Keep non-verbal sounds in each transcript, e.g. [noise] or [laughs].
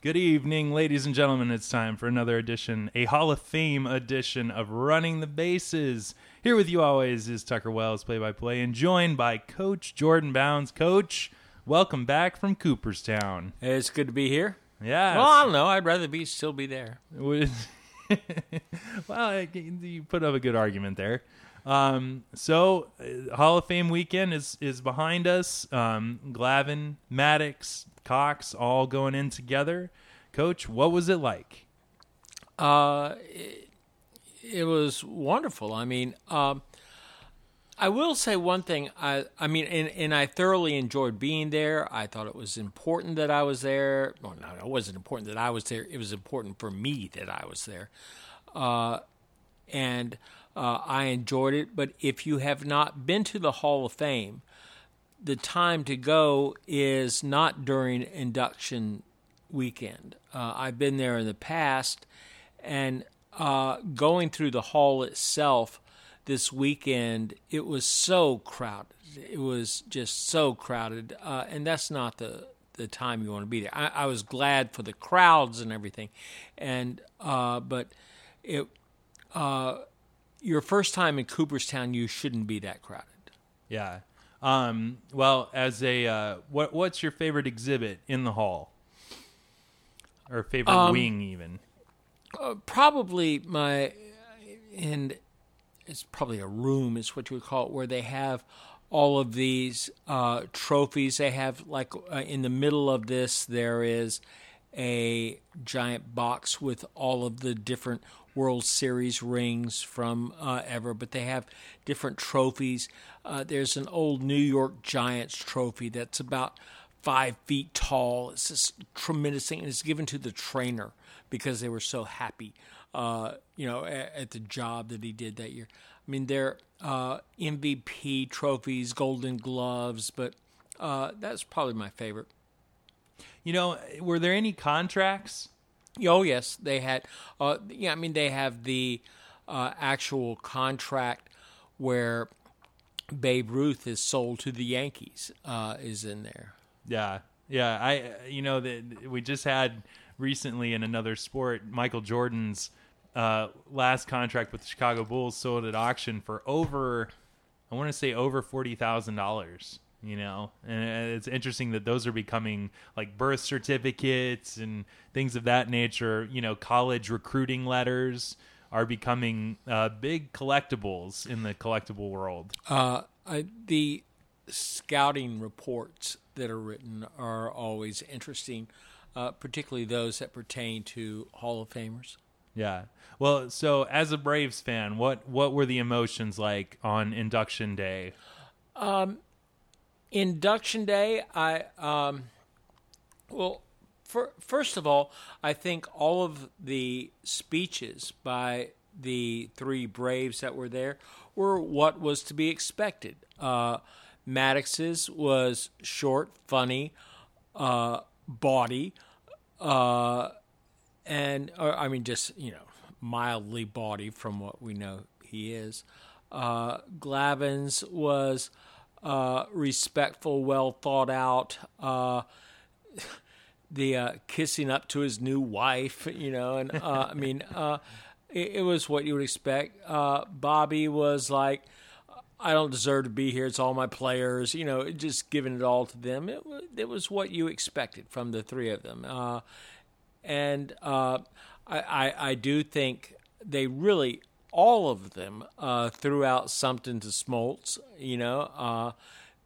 Good evening, ladies and gentlemen. It's time for another edition, a Hall of Fame edition of Running the Bases. Here with you always is Tucker Wells, play by play, and joined by Coach Jordan Bounds. Coach, welcome back from Cooperstown. It's good to be here. Yeah. Well, I don't know. I'd rather be still be there. [laughs] well, you put up a good argument there. Um, so, uh, Hall of Fame weekend is is behind us. Um, Glavine, Maddux, Cox, all going in together. Coach, what was it like? Uh, it, it was wonderful. I mean, um, I will say one thing. I, I mean, and, and I thoroughly enjoyed being there. I thought it was important that I was there. Well, no, it wasn't important that I was there. It was important for me that I was there. Uh, and uh, I enjoyed it. But if you have not been to the Hall of Fame, the time to go is not during induction weekend. Uh, I've been there in the past, and uh, going through the hall itself this weekend, it was so crowded. It was just so crowded, uh, and that's not the the time you want to be there. I, I was glad for the crowds and everything, and uh, but it uh, your first time in Cooperstown, you shouldn't be that crowded. Yeah. Um, well, as a uh, what what's your favorite exhibit in the hall, or favorite Um, wing even? Uh, probably my and it's probably a room is what you would call it where they have all of these uh, trophies they have like uh, in the middle of this there is a giant box with all of the different world series rings from uh, ever but they have different trophies uh, there's an old new york giants trophy that's about five feet tall it's this tremendous thing and it's given to the trainer because they were so happy, uh, you know, at, at, the job that he did that year. I mean, they're uh, MVP trophies, Golden Gloves, but uh, that's probably my favorite. You know, were there any contracts? Oh yes, they had. Uh, yeah, I mean, they have the uh, actual contract where Babe Ruth is sold to the Yankees uh, is in there. Yeah, yeah. I, you know, that we just had recently in another sport, Michael Jordan's uh, last contract with the Chicago Bulls sold at auction for over, I want to say over forty thousand dollars. You know, and it's interesting that those are becoming like birth certificates and things of that nature. You know, college recruiting letters are becoming uh, big collectibles in the collectible world. Uh, I, the scouting reports that are written are always interesting uh, particularly those that pertain to Hall of Famers. Yeah. Well, so as a Braves fan, what what were the emotions like on induction day? Um, induction day, I um, well, for, first of all, I think all of the speeches by the three Braves that were there were what was to be expected. Uh, Maddux's was short, funny, uh, body, uh, and or, I mean just you know mildly body from what we know he is. Uh, Glavine's was uh, respectful, well thought out. Uh, [laughs] the uh, kissing up to his new wife, you know, and uh, I [laughs] mean, uh, it, it, was what you would expect. Uh, Bobby was like, I don't deserve to be here. It's all my players, you know, just giving it all to them. It, it was what you expected from the three of them. Uh, and uh, I, I, I, do think they really, all of them, uh, threw out something to Smoltz, you know, uh,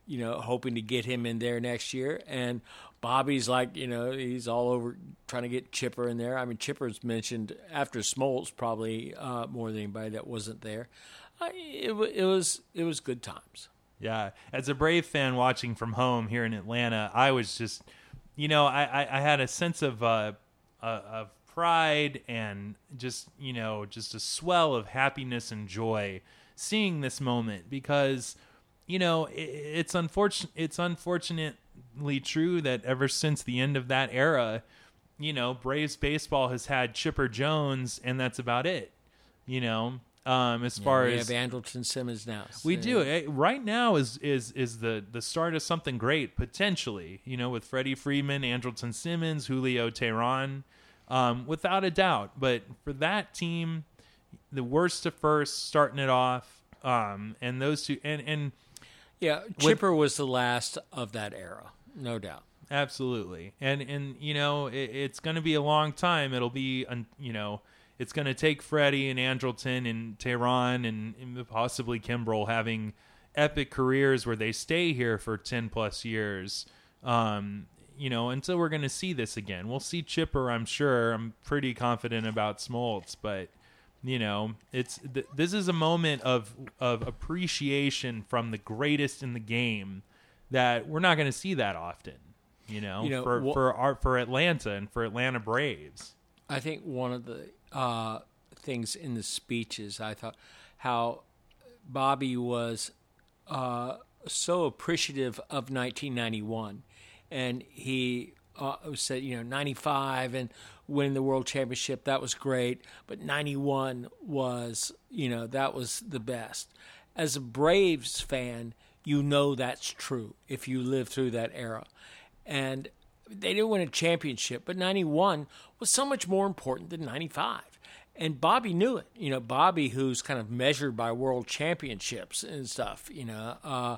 you know, hoping to get him in there next year. And Bobby's like, you know, he's all over trying to get Chipper in there. I mean, Chipper's mentioned after Smoltz probably uh, more than anybody that wasn't there it, it was it was good times. Yeah, as a Brave fan watching from home here in Atlanta, I was just, you know, I I, I had a sense of uh, uh, of pride and just you know just a swell of happiness and joy seeing this moment because you know it, it's unfortunate it's unfortunately true that ever since the end of that era you know Braves baseball has had Chipper Jones and that's about it you know Um, as far we as have Andrelton Simmons now. we do Eh, right now is is is the the start of something great potentially. You know, with Freddie Freeman, Andrelton Simmons, Julio Teheran, um, without a doubt. But for that team, the worst to first, starting it off, um, and those two, and and Yeah, Chipper was the last of that era, no doubt. Absolutely, and and you know it, it's going to be a long time. It'll be un- you know it's going to take Freddie and Andrelton and Teheran and, and possibly Kimbrel having epic careers where they stay here for ten plus years. Um, you know, until we're going to see this again. We'll see Chipper, I'm sure. I'm pretty confident about Smoltz, but you know, it's th- this is a moment of of appreciation from the greatest in the game that we're not going to see that often. You know, You know, for wha- for our, for Atlanta and for Atlanta Braves. I think one of the uh, things in the speeches, I thought how Bobby was uh, so appreciative of 1991, and he uh, said, you know, 95 and winning the world championship that was great, but 91 was, you know, that was the best. As a Braves fan, you know that's true if you lived through that era, and they didn't win a championship, but 91 was so much more important than 95. And Bobby knew it. You know, Bobby, who's kind of measured by world championships and stuff, you know, uh,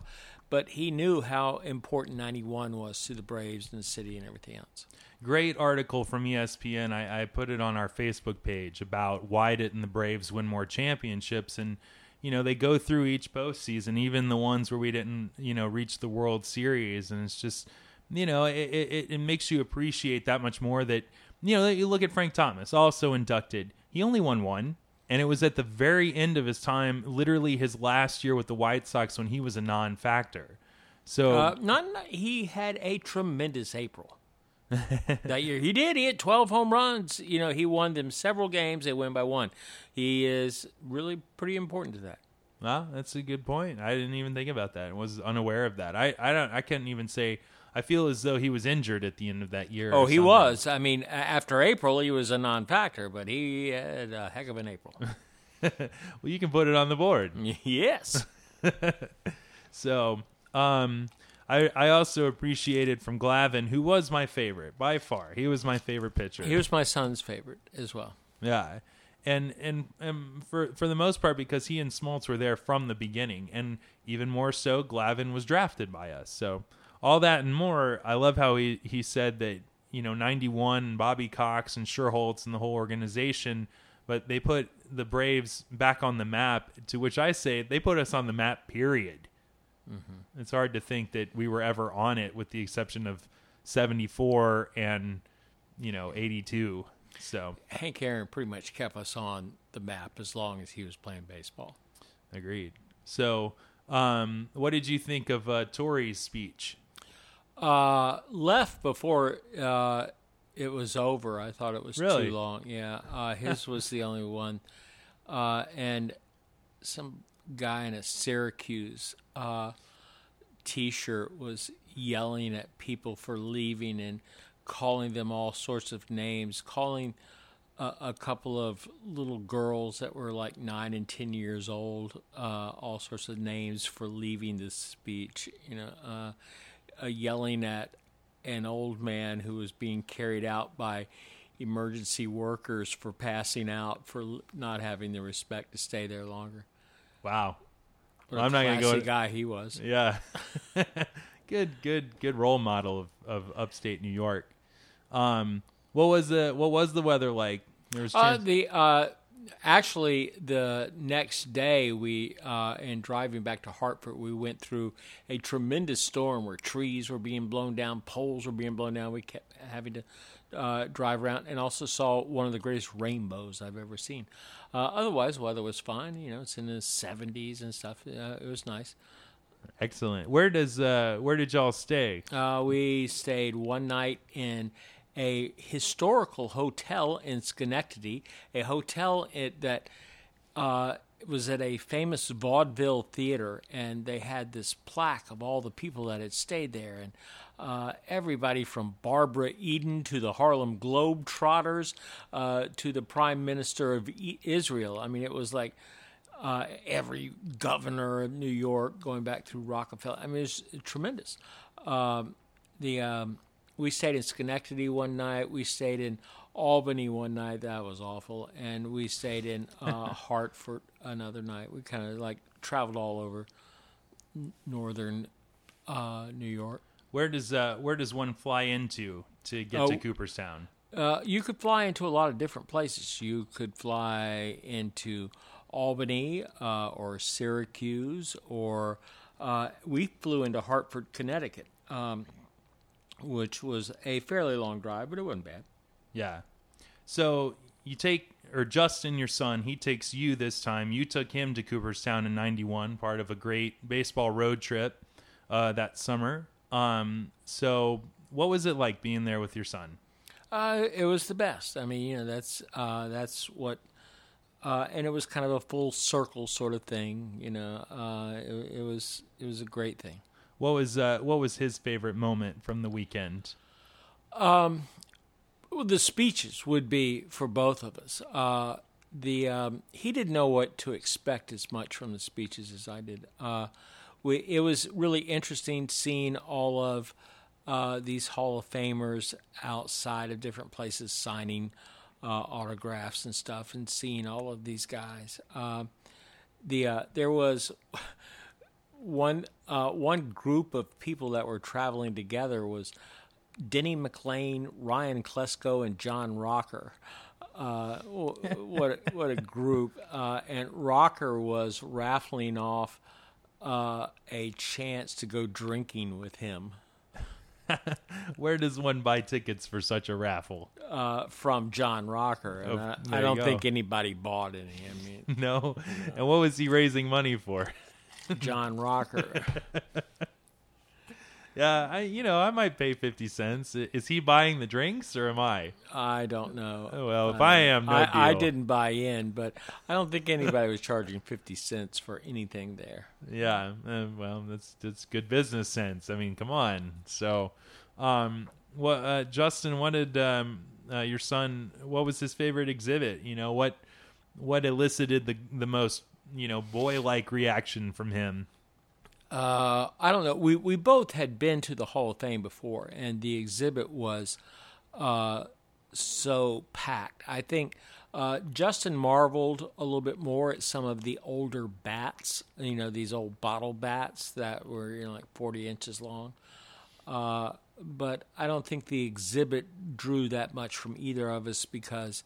but he knew how important 91 was to the Braves and the city and everything else. Great article from ESPN. I, I put it on our Facebook page about why didn't the Braves win more championships and you know they go through each postseason, even the ones where we didn't you know reach the World Series, and it's just you know it, it, it makes you appreciate that much more that you know you look at Frank Thomas also inducted. He only won one, and it was at the very end of his time, literally his last year with the White Sox when he was a non-factor. So Uh, not, not- he had a tremendous April [laughs] that year. He did. He had 12 home runs. You know, he won them several games. They win by one. He is really pretty important to that. Well, that's a good point. I didn't even think about that. I was unaware of that. I, I don't I couldn't even say I feel as though he was injured at the end of that year. Oh, he something. was. I mean, after April, he was a non-factor, but he had a heck of an April. [laughs] Well, you can put it on the board. [laughs] yes. [laughs] So, um I I also appreciated from Glavine, who was my favorite by far. He was my favorite pitcher. He was my son's favorite as well. Yeah. And, and and for for the most part because he and Smoltz were there from the beginning and even more so Glavine was drafted by us. So all that and more, I love how he he said that, you know, 91 Bobby Cox and Schuerholz and the whole organization but they put the Braves back on the map to which I say they put us on the map period. It's hard to think that we were ever on it with the exception of 74 and you know 82. So Hank Aaron pretty much kept us on the map as long as he was playing baseball. Agreed. So, um, what did you think of uh, Torre's speech? Uh, left before uh, it was over. I thought it was Really? too long. Yeah, uh, his [laughs] was the only one, uh, and some guy in a Syracuse uh, T-shirt was yelling at people for leaving and calling them all sorts of names, calling a, a couple of little girls that were like nine and ten years old, uh, all sorts of names for leaving this speech. You know, uh, uh, yelling at an old man who was being carried out by emergency workers for passing out for not having the respect to stay there longer. Wow. What Well, a I'm not gonna go- classy guy he was. Yeah. [laughs] good, good, good role model of, of upstate New York. Um, what was the what was the weather like? There was Uh, the uh, actually the next day we uh, in driving back to Hartford we went through a tremendous storm where trees were being blown down, poles were being blown down. We kept having to uh, drive around and also saw one of the greatest rainbows I've ever seen. Uh, otherwise, weather was fine. You know, it's in the 70s and stuff. Uh, it was nice. excellent. Where does uh, where did y'all stay? Uh, we stayed one night in a historical hotel in Schenectady, a hotel it, that uh, was at a famous vaudeville theater, and they had this plaque of all the people that had stayed there, and uh, everybody from Barbara Eden to the Harlem Globetrotters uh, to the Prime Minister of Israel. I mean, it was like uh, every governor of New York going back through Rockefeller. I mean, it's tremendous. Um, the um, we stayed in Schenectady one night. We stayed in Albany one night. That was awful, and we stayed in uh, [laughs] Hartford another night. We kind of like traveled all over northern uh, New York. Where does uh, where does one fly into to get Oh. to Cooperstown? Uh, you could fly into a lot of different places. You could fly into Albany uh, or Syracuse, or uh, we flew into Hartford, Connecticut, um, which was a fairly long drive, but it wasn't bad. Yeah. So you take or Justin, your son, he takes you this time. You took him to Cooperstown in '91, part of a great baseball road trip uh, that summer. Um, so what was it like being there with your son? Uh, it was the best. I mean, you know, that's uh, that's what, uh, and it was kind of a full circle sort of thing. You know, uh, it, it was it was a great thing. What was uh, what was his favorite moment from the weekend? Well, the speeches would be for both of us. Uh, the um, he didn't know what to expect as much from the speeches as I did. Uh, we, it was really interesting seeing all of uh, these Hall of Famers outside of different places signing uh, autographs and stuff, and seeing all of these guys. Uh, the uh, there was one uh, one group of people that were traveling together was Denny McLain, Ryan Klesko, and John Rocker. Uh, what a, [laughs] what a group! Uh, and Rocker was raffling off uh, a chance to go drinking with him [laughs] Where does one buy tickets for such a raffle? uh, from John Rocker, and Oh, I, I don't think anybody bought any. I mean, [laughs] No. And what was he raising money for? John Rocker. [laughs] Yeah, I you know I might pay fifty cents. Is he buying the drinks or am I? I don't know. Oh, well, if I am, no I, I didn't buy in, but I don't think anybody was charging fifty cents for anything there. Yeah, uh, well, that's that's good business sense. I mean, come on. So, um, what uh, Justin? What did um, uh, your son? What was his favorite exhibit? You know what? What elicited the the most you know boy like reaction from him? Uh, I don't know. We we both had been to the Hall of Fame before, and the exhibit was uh, so packed. I think uh, Justin marveled a little bit more at some of the older bats. You know, these old bottle bats that were you know like forty inches long. Uh, but I don't think the exhibit drew that much from either of us because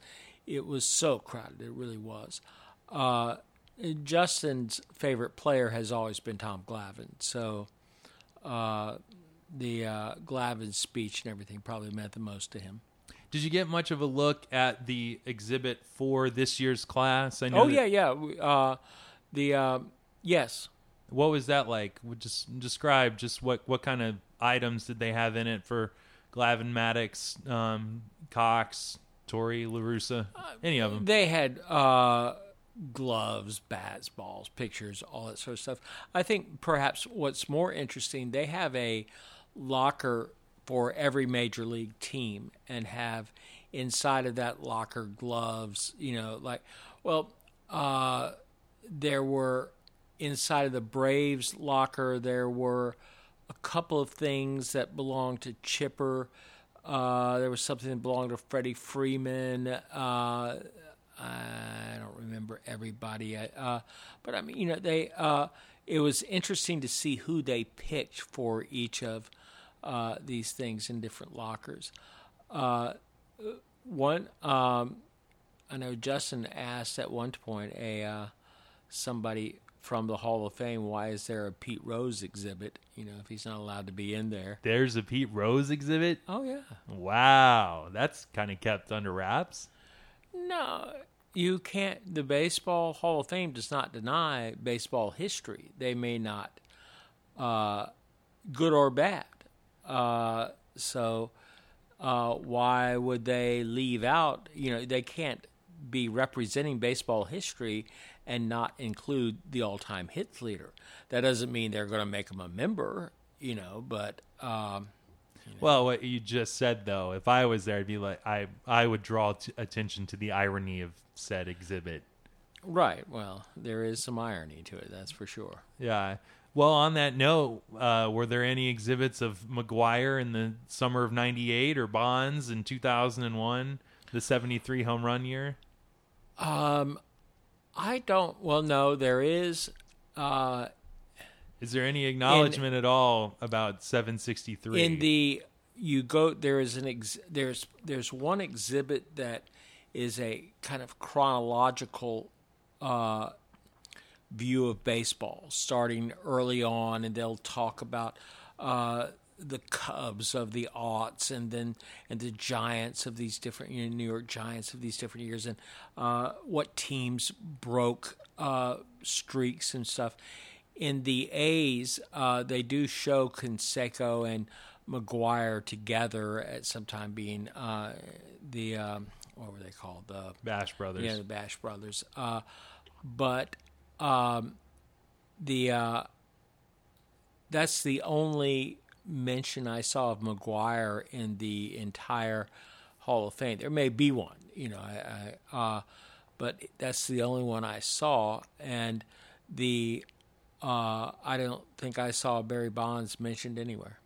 it was so crowded. It really was. Uh, Justin's favorite player has always been Tom Glavine, so uh, the uh, Glavine speech and everything probably meant the most to him. Did you get much of a look at the exhibit for this year's class? I know. Oh yeah, yeah. Uh, the uh, yes, What was that like? Would Just describe just what what kind of items did they have in it for Glavine Maddux, um, Cox, Torre, La Russa, any of them? They had uh, gloves, bats, balls, pictures, all that sort of stuff. I think perhaps what's more interesting, they have a locker for every major league team and have inside of that locker gloves, you know, like, well, uh, there were inside of the Braves locker, there were a couple of things that belonged to Chipper. Uh, there was something that belonged to Freddie Freeman. Uh, I don't remember everybody, uh, but I mean, you know, they. Uh, it was interesting to see who they picked for each of uh, these things in different lockers. Uh, one, um, I know Justin asked at one point a uh, somebody from the Hall of Fame, why is there a Pete Rose exhibit? You know, if he's not allowed to be in there. There's a Pete Rose exhibit. Oh yeah. Wow, that's kind of kept under wraps. No, you can't. The Baseball Hall of Fame does not deny baseball history. They may not, uh, good or bad. Uh, so, uh, why would they leave out? You know, they can't be representing baseball history and not include the all-time hits leader. That doesn't mean they're going to make him a member. You know, but. Um, Well, what you just said though, if I was there, I'd be like, I I would draw t- attention to the irony of said exhibit. Right. Well, there is some irony to it. That's for sure. Yeah. Well, on that note, uh, were there any exhibits of McGwire in the summer of '98 or Bonds in 2001, the '73 home run year? Um, I don't. Well, no, there is. Uh, Is there any acknowledgement at all about 763? in the you go there is an ex, there's there's one exhibit that is a kind of chronological uh, view of baseball, starting early on, and they'll talk about uh, the Cubs of the aughts, and then and the Giants of these different you know, New York Giants of these different years, and uh, what teams broke uh, streaks and stuff. In the A's, uh, they do show Canseco and McGwire together at some time, being uh, the um, what were they called? The Bash Brothers. yeah, the Bash Brothers. Uh, but um, the uh, that's the only mention I saw of McGwire in the entire Hall of Fame. There may be one, you know, I, I, uh, but that's the only one I saw. And the uh, I don't think I saw Barry Bonds mentioned anywhere.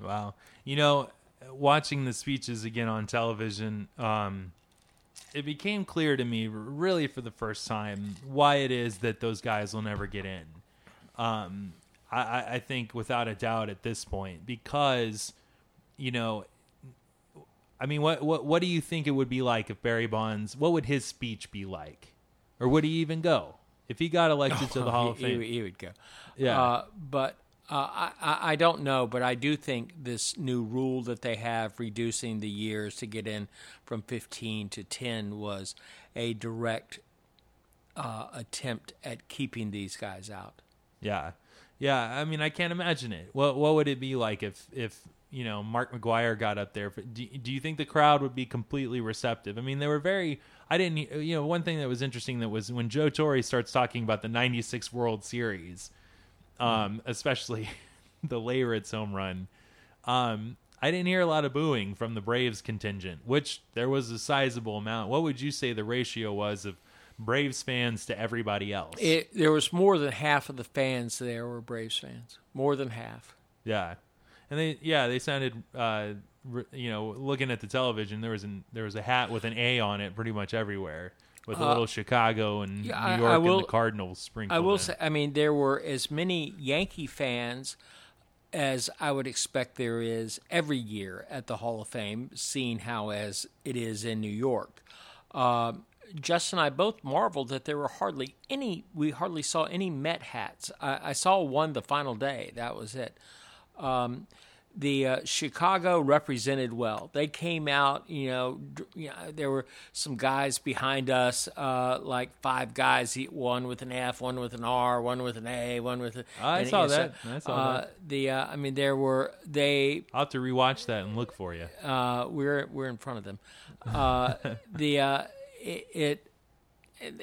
Wow. You know, watching the speeches again on television, um, it became clear to me, really for the first time, why it is that those guys will never get in. Um, I, I think without a doubt at this point, because, you know, I mean, what, what what do you think it would be like if Barry Bonds? What would his speech be like, or would he even go if he got elected to the [laughs] Hall of Fame? He, he would go. Yeah. Uh, but uh, I, I don't know, but I do think this new rule that they have reducing the years to get in from 15 to 10 was a direct uh, attempt at keeping these guys out. Yeah, yeah. I mean, I can't imagine it. What What would it be like if if you know Mark McGwire got up there? Do Do you think the crowd would be completely receptive? I mean, they were very. I didn't. You know, one thing that was interesting that was when Joe Torre starts talking about the '96 World Series, um, especially [laughs] the Leyritz home run. Um, I didn't hear a lot of booing from the Braves contingent, which there was a sizable amount. What would you say the ratio was of Braves fans to everybody else? It, there was more than half of the fans there were Braves fans. More than half. Yeah, and they yeah they sounded uh, you know looking at the television there was an there was a hat with an A on it pretty much everywhere with a little Chicago and Uh, yeah, New York I will- and the Cardinals sprinkled. I will in. say, I mean, there were as many Yankee fans as I would expect there is every year at the Hall of Fame, seeing how as it is in New York. Um, Justin and I both marveled that there were hardly any. We hardly saw any Met hats. I, I saw one the final day. That was it. Um, the uh, Chicago represented well. They came out, you know, d- you know, there were some guys behind us, uh, like five guys, one with an F, one with an R, one with an A, one with a. I saw that. I saw uh, that. The uh, I mean, there were they. I'll have to rewatch that and look for you. Uh, we're we're in front of them. Uh, [laughs] the uh, it, it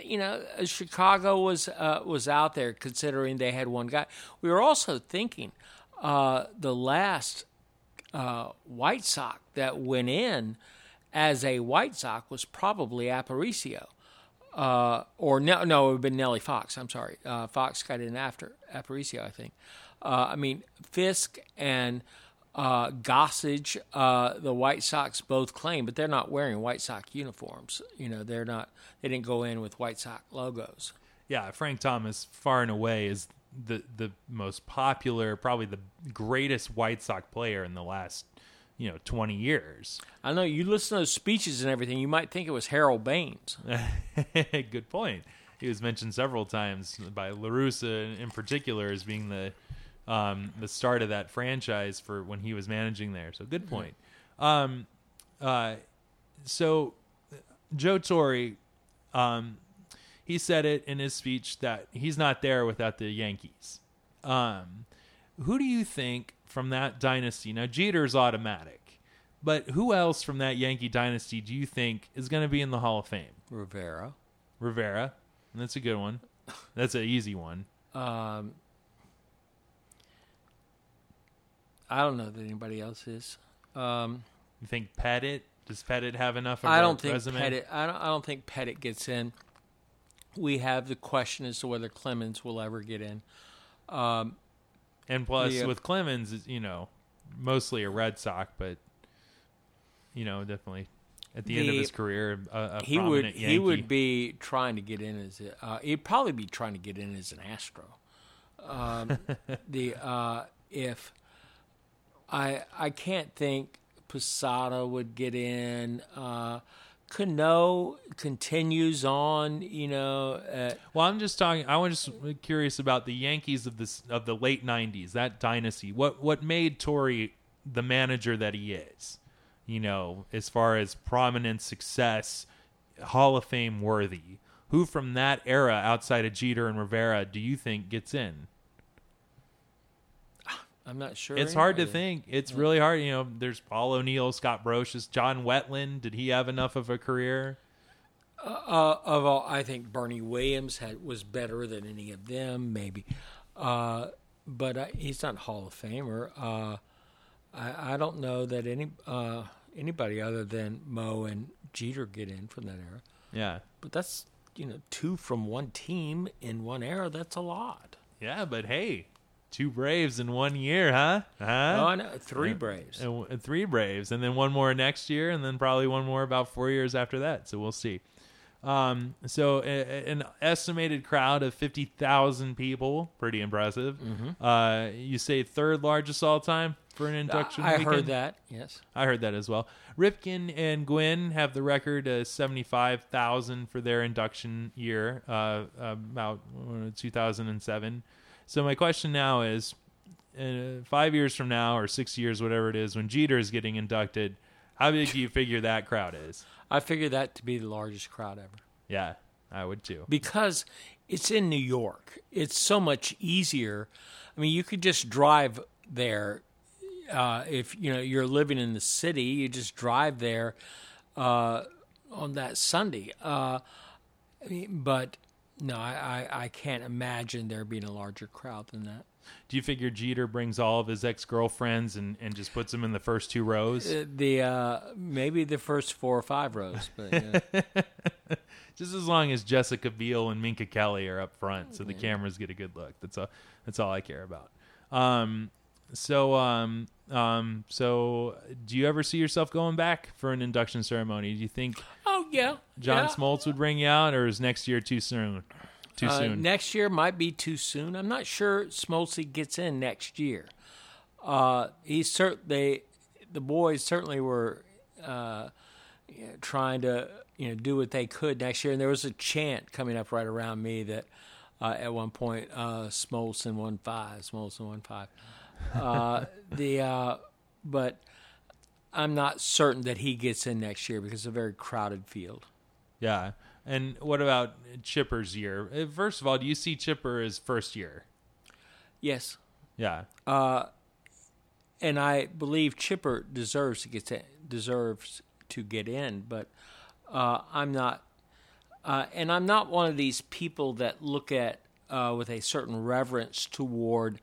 you know, Chicago was uh, was out there considering they had one guy. We were also thinking uh, the last uh, White Sox that went in as a White Sox was probably Aparicio. Uh, or no, no, it would have been Nellie Fox. I'm sorry, uh, Fox got in after Aparicio, I think. Uh, I mean, Fisk and uh, Gossage, uh, the White Sox both claim, but they're not wearing White Sox uniforms. You know, they're not. They didn't go in with White Sox logos. Yeah, Frank Thomas far and away is the the most popular, probably the greatest White Sox player in the last you know twenty years. I know you listen to those speeches and everything. You might think it was Harold Baines. [laughs] Good point. He was mentioned several times by La Russa in particular as being the um, the start of that franchise for when he was managing there. So good point. Um, uh, so Joe Torre, um, he said it in his speech that he's not there without the Yankees. Um, who do you think from that dynasty? Now Jeter's automatic, but who else from that Yankee dynasty do you think is going to be in the Hall of Fame? Rivera. Rivera. That's a good one. That's an easy one. Um, I don't know that anybody else is. Um, You think Pettitte? Does Pettitte have enough of I a don't think resume? Pettitte. I don't. I don't think Pettitte gets in. We have the question as to whether Clemens will ever get in. Um, And plus, The, uh, with Clemens, you know, mostly a Red Sox, but you know, definitely at the, end of his career, a, a he would prominent he would be trying to get in as a, uh, he'd probably be trying to get in as an Astro. Um, [laughs] the uh, if I I can't think Posada would get in. Uh, Cano continues on, you know. Well, I'm just talking. I was just curious about the Yankees of this of the late '90s, that dynasty. What what made Torre the manager that he is? You know, as far as prominent success, Hall of Fame worthy. Who from that era, outside of Jeter and Rivera, do you think gets in? I'm not sure. It's hard to think. It's really hard. You know, there's Paul O'Neill, Scott Brosius, John Wetteland. Did he have enough of a career? Uh, of all, I think Bernie Williams had was better than any of them, maybe. Uh, but uh, he's not Hall of Famer. Uh, I, I don't know that any uh, anybody other than Mo and Jeter get in from that era. Yeah, But that's you know two from one team in one era. That's a lot. yeah. But hey, Two Braves in one year, huh? Huh? Oh, no, three Braves. And, and three Braves, and then one more next year, and then probably one more about four years after that. So we'll see. Um, so a, a, an estimated crowd of 50,000 people, pretty impressive. Mm-hmm. Uh, you say third largest all time for an induction. Uh, I weekend? heard that. Yes, I heard that as well. Ripken and Gwynn have the record of 75,000 for their induction year, uh, about uh, 2007. So my question now is, uh, five years from now or six years, whatever it is, when Jeter is getting inducted, how big do you figure that crowd is? I figure that to be the largest crowd ever. Yeah, I would too. because it's in New York. It's so much easier. I mean, you could just drive there. Uh, if you know you're living in the city, you just drive there uh, on that Sunday. Uh, I mean, but no, I, I, I can't imagine there being a larger crowd than that. Do you figure Jeter brings all of his ex girlfriends and, and just puts them in the first two rows? Uh, The uh, maybe the first four or five rows, but yeah. [laughs] just as long as Jessica Biel and Minka Kelly are up front, so the cameras get a good look. That's all. That's all I care about. Um, so, um, um, so, do you ever see yourself going back for an induction ceremony? Do you think oh yeah, John yeah. Smoltz would bring you out, or is next year too soon? Too Uh, soon. next year might be too soon. I'm not sure Smoltzy gets in next year. Uh, he's cert- they, the boys certainly were uh, you know, trying to you know do what they could next year, and there was a chant coming up right around me that uh, at one point uh, Smoltz in one five, Smoltz in one five. Uh, the uh, but I'm not certain that he gets in next year because it's a very crowded field. yeah. And what about Chipper's year? Uh, First of all, do you see Chipper as first year? Yes. Yeah. and I believe Chipper deserves to get to, deserves to get in, but uh, I'm not, uh, and I'm not one of these people that look at uh, with a certain reverence toward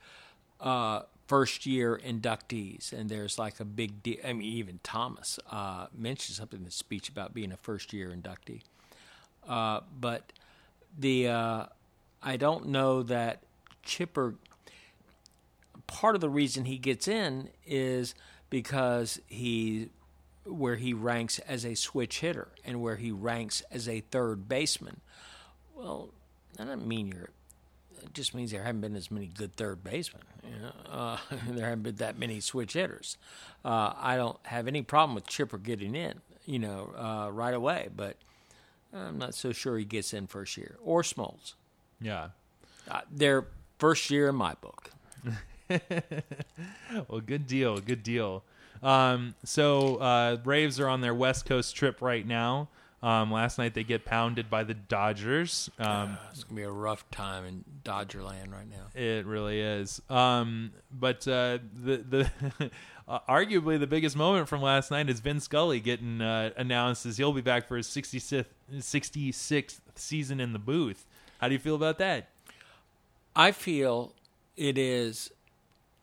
uh, first year inductees. And there's like a big deal. I mean, even Thomas uh, mentioned something in the speech about being a first year inductee. Uh, but the uh, I don't know that Chipper part of the reason he gets in is because he where he ranks as a switch hitter and where he ranks as a third baseman. Well, that doesn't mean you're. It just means there haven't been as many good third basemen. You know, uh, [laughs] there haven't been that many switch hitters. Uh, I don't have any problem with Chipper getting in, you know, uh, right away. But I'm not so sure he gets in first year or Smoltz. Yeah. Uh, they're first year in my book. [laughs] Well, good deal, good deal. Um, so uh, Braves are on their West Coast trip right now. Um, last night they get pounded by the Dodgers. Um, It's gonna be a rough time in Dodger land right now. it really is. Um, but uh, the the [laughs] uh, arguably the biggest moment from last night is Vin Scully getting uh, announced as he'll be back for his 66th, 66th season in the booth. How do you feel about that? I feel it is,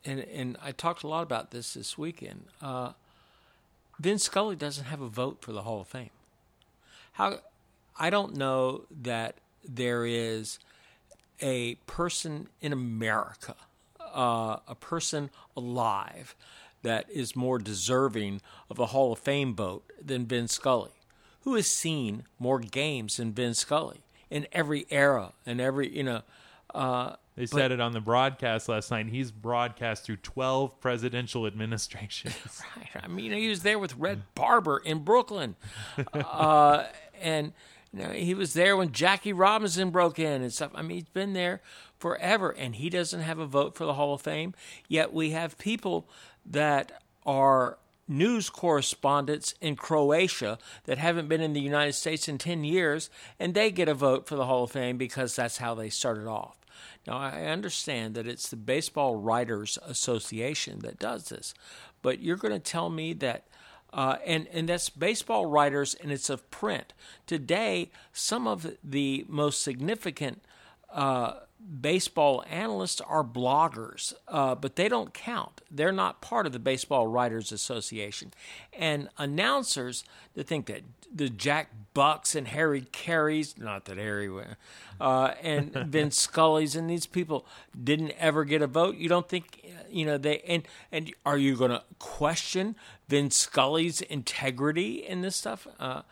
and and I talked a lot about this this weekend. Uh, Vin Scully doesn't have a vote for the Hall of Fame. How? I don't know that there is a person in America, uh, a person alive, that is more deserving of a Hall of Fame vote than Vin Scully? Who has seen more games than Vin Scully in every era and every, you know, uh, They said it on the broadcast last night. He's broadcast through 12 presidential administrations. [laughs] Right. I mean, he was there with Red Barber in Brooklyn, uh, and you know he was there when Jackie Robinson broke in and stuff. I mean, he's been there forever, and he doesn't have a vote for the Hall of Fame. Yet we have people that are news correspondents in Croatia that haven't been in the United States in 10 years, and they get a vote for the Hall of Fame because that's how they started off. Now, I understand that it's the Baseball Writers Association that does this, but you're going to tell me that, uh, and, and that's baseball writers and it's of print. Today, some of the most significant uh, baseball analysts are bloggers, uh, but they don't count. They're not part of the Baseball Writers Association. And announcers that think that the Jack Bucks and Harry Careys, not that Harry, uh, and [laughs] Vin Scully's and these people didn't ever get a vote. You don't think, you know, they, and, and are you going to question Vin Scully's integrity in this stuff? Uh,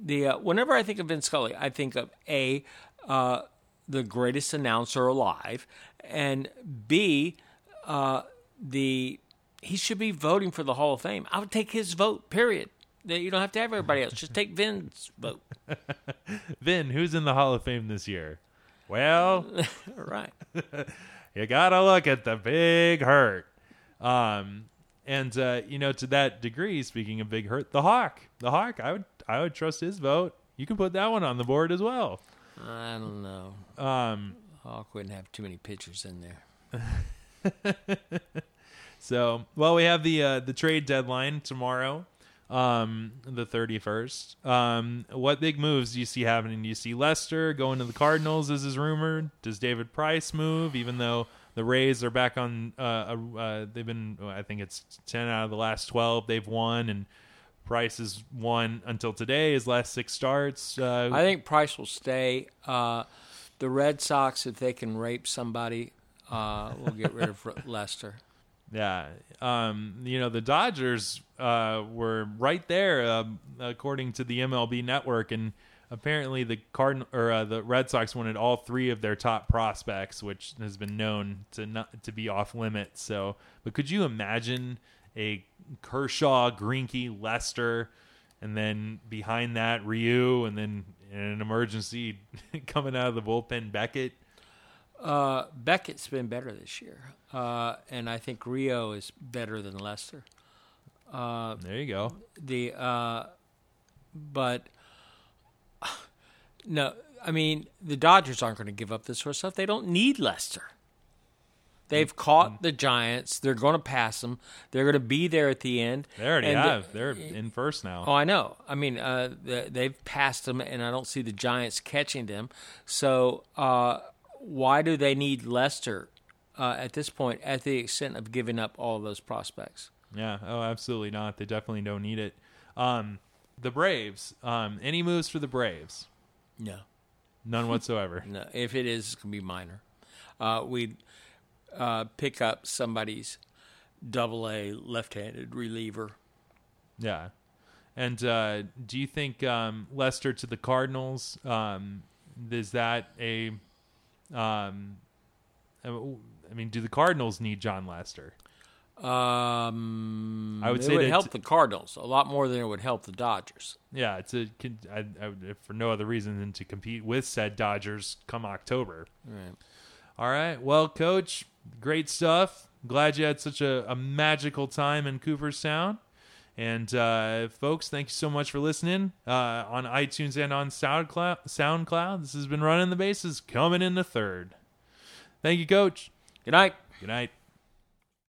the uh, whenever I think of Vin Scully, I think of a uh, the greatest announcer alive, and B, uh, the he should be voting for the Hall of Fame. I would take his vote. Period. You don't have to have everybody else. Just take Vin's vote. [laughs] Vin, who's in the Hall of Fame this year? Well, [laughs] right. [laughs] you gotta look at the big hurt. Um, and uh, you know, to that degree, speaking of big hurt, the Hawk, the Hawk, I would, I would trust his vote. You can put that one on the board as well. I don't know. Um, Hawk wouldn't have too many pitchers in there. [laughs] so, well, we have the uh, the trade deadline tomorrow, um, the thirty first. Um, what big moves do you see happening? Do you see Lester going to the Cardinals? As is rumored. Does David Price move? Even though the Rays are back on, uh, uh, they've been, I think it's ten out of the last twelve they've won, and Price has won until today. His last six starts. Uh, I think Price will stay. Uh, the Red Sox, if they can rape somebody, uh, will get rid of [laughs] Lester. Yeah, um, you know the Dodgers uh, were right there, uh, according to the MLB Network, and apparently the Cardin or uh, the Red Sox wanted all three of their top prospects, which has been known to not to be off limits. So, but could you imagine a Kershaw, Greinke, Lester, and then behind that Ryu, and then in an emergency [laughs] coming out of the bullpen Beckett? Uh, Beckett's been better this year, uh, and I think Ryu is better than Lester. Uh, there you go. The uh, but [sighs] no, I mean the Dodgers aren't going to give up this sort of stuff. They don't need Lester. They've caught the Giants. They're going to pass them. They're going to be there at the end. They already And have. They're in first now. Oh, I know. I mean, uh, they've passed them, and I don't see the Giants catching them. So, uh, why do they need Lester uh, at this point, at the extent of giving up all those prospects? Yeah. Oh, absolutely not. They definitely don't need it. Um, the Braves. Um, any moves for the Braves? No, None whatsoever. [laughs] no. If it is, it's going to be minor. Uh, we'd uh, pick up somebody's double A left-handed reliever. yeah. And uh, do you think um, Lester to the Cardinals? Um, is that a? Um, I mean, do the Cardinals need Jon Lester? Um, I would it say would that- help the Cardinals a lot more than it would help the Dodgers. Yeah, it's a I, I, would- for no other reason than to compete with said Dodgers come October. Right. All right. Well, coach, great stuff. Glad you had such a, a magical time in Cooperstown. And uh, folks, thank you so much for listening uh, on iTunes and on SoundCloud. SoundCloud. This has been running the bases, coming in the third. Thank you, coach. Good night. Good night.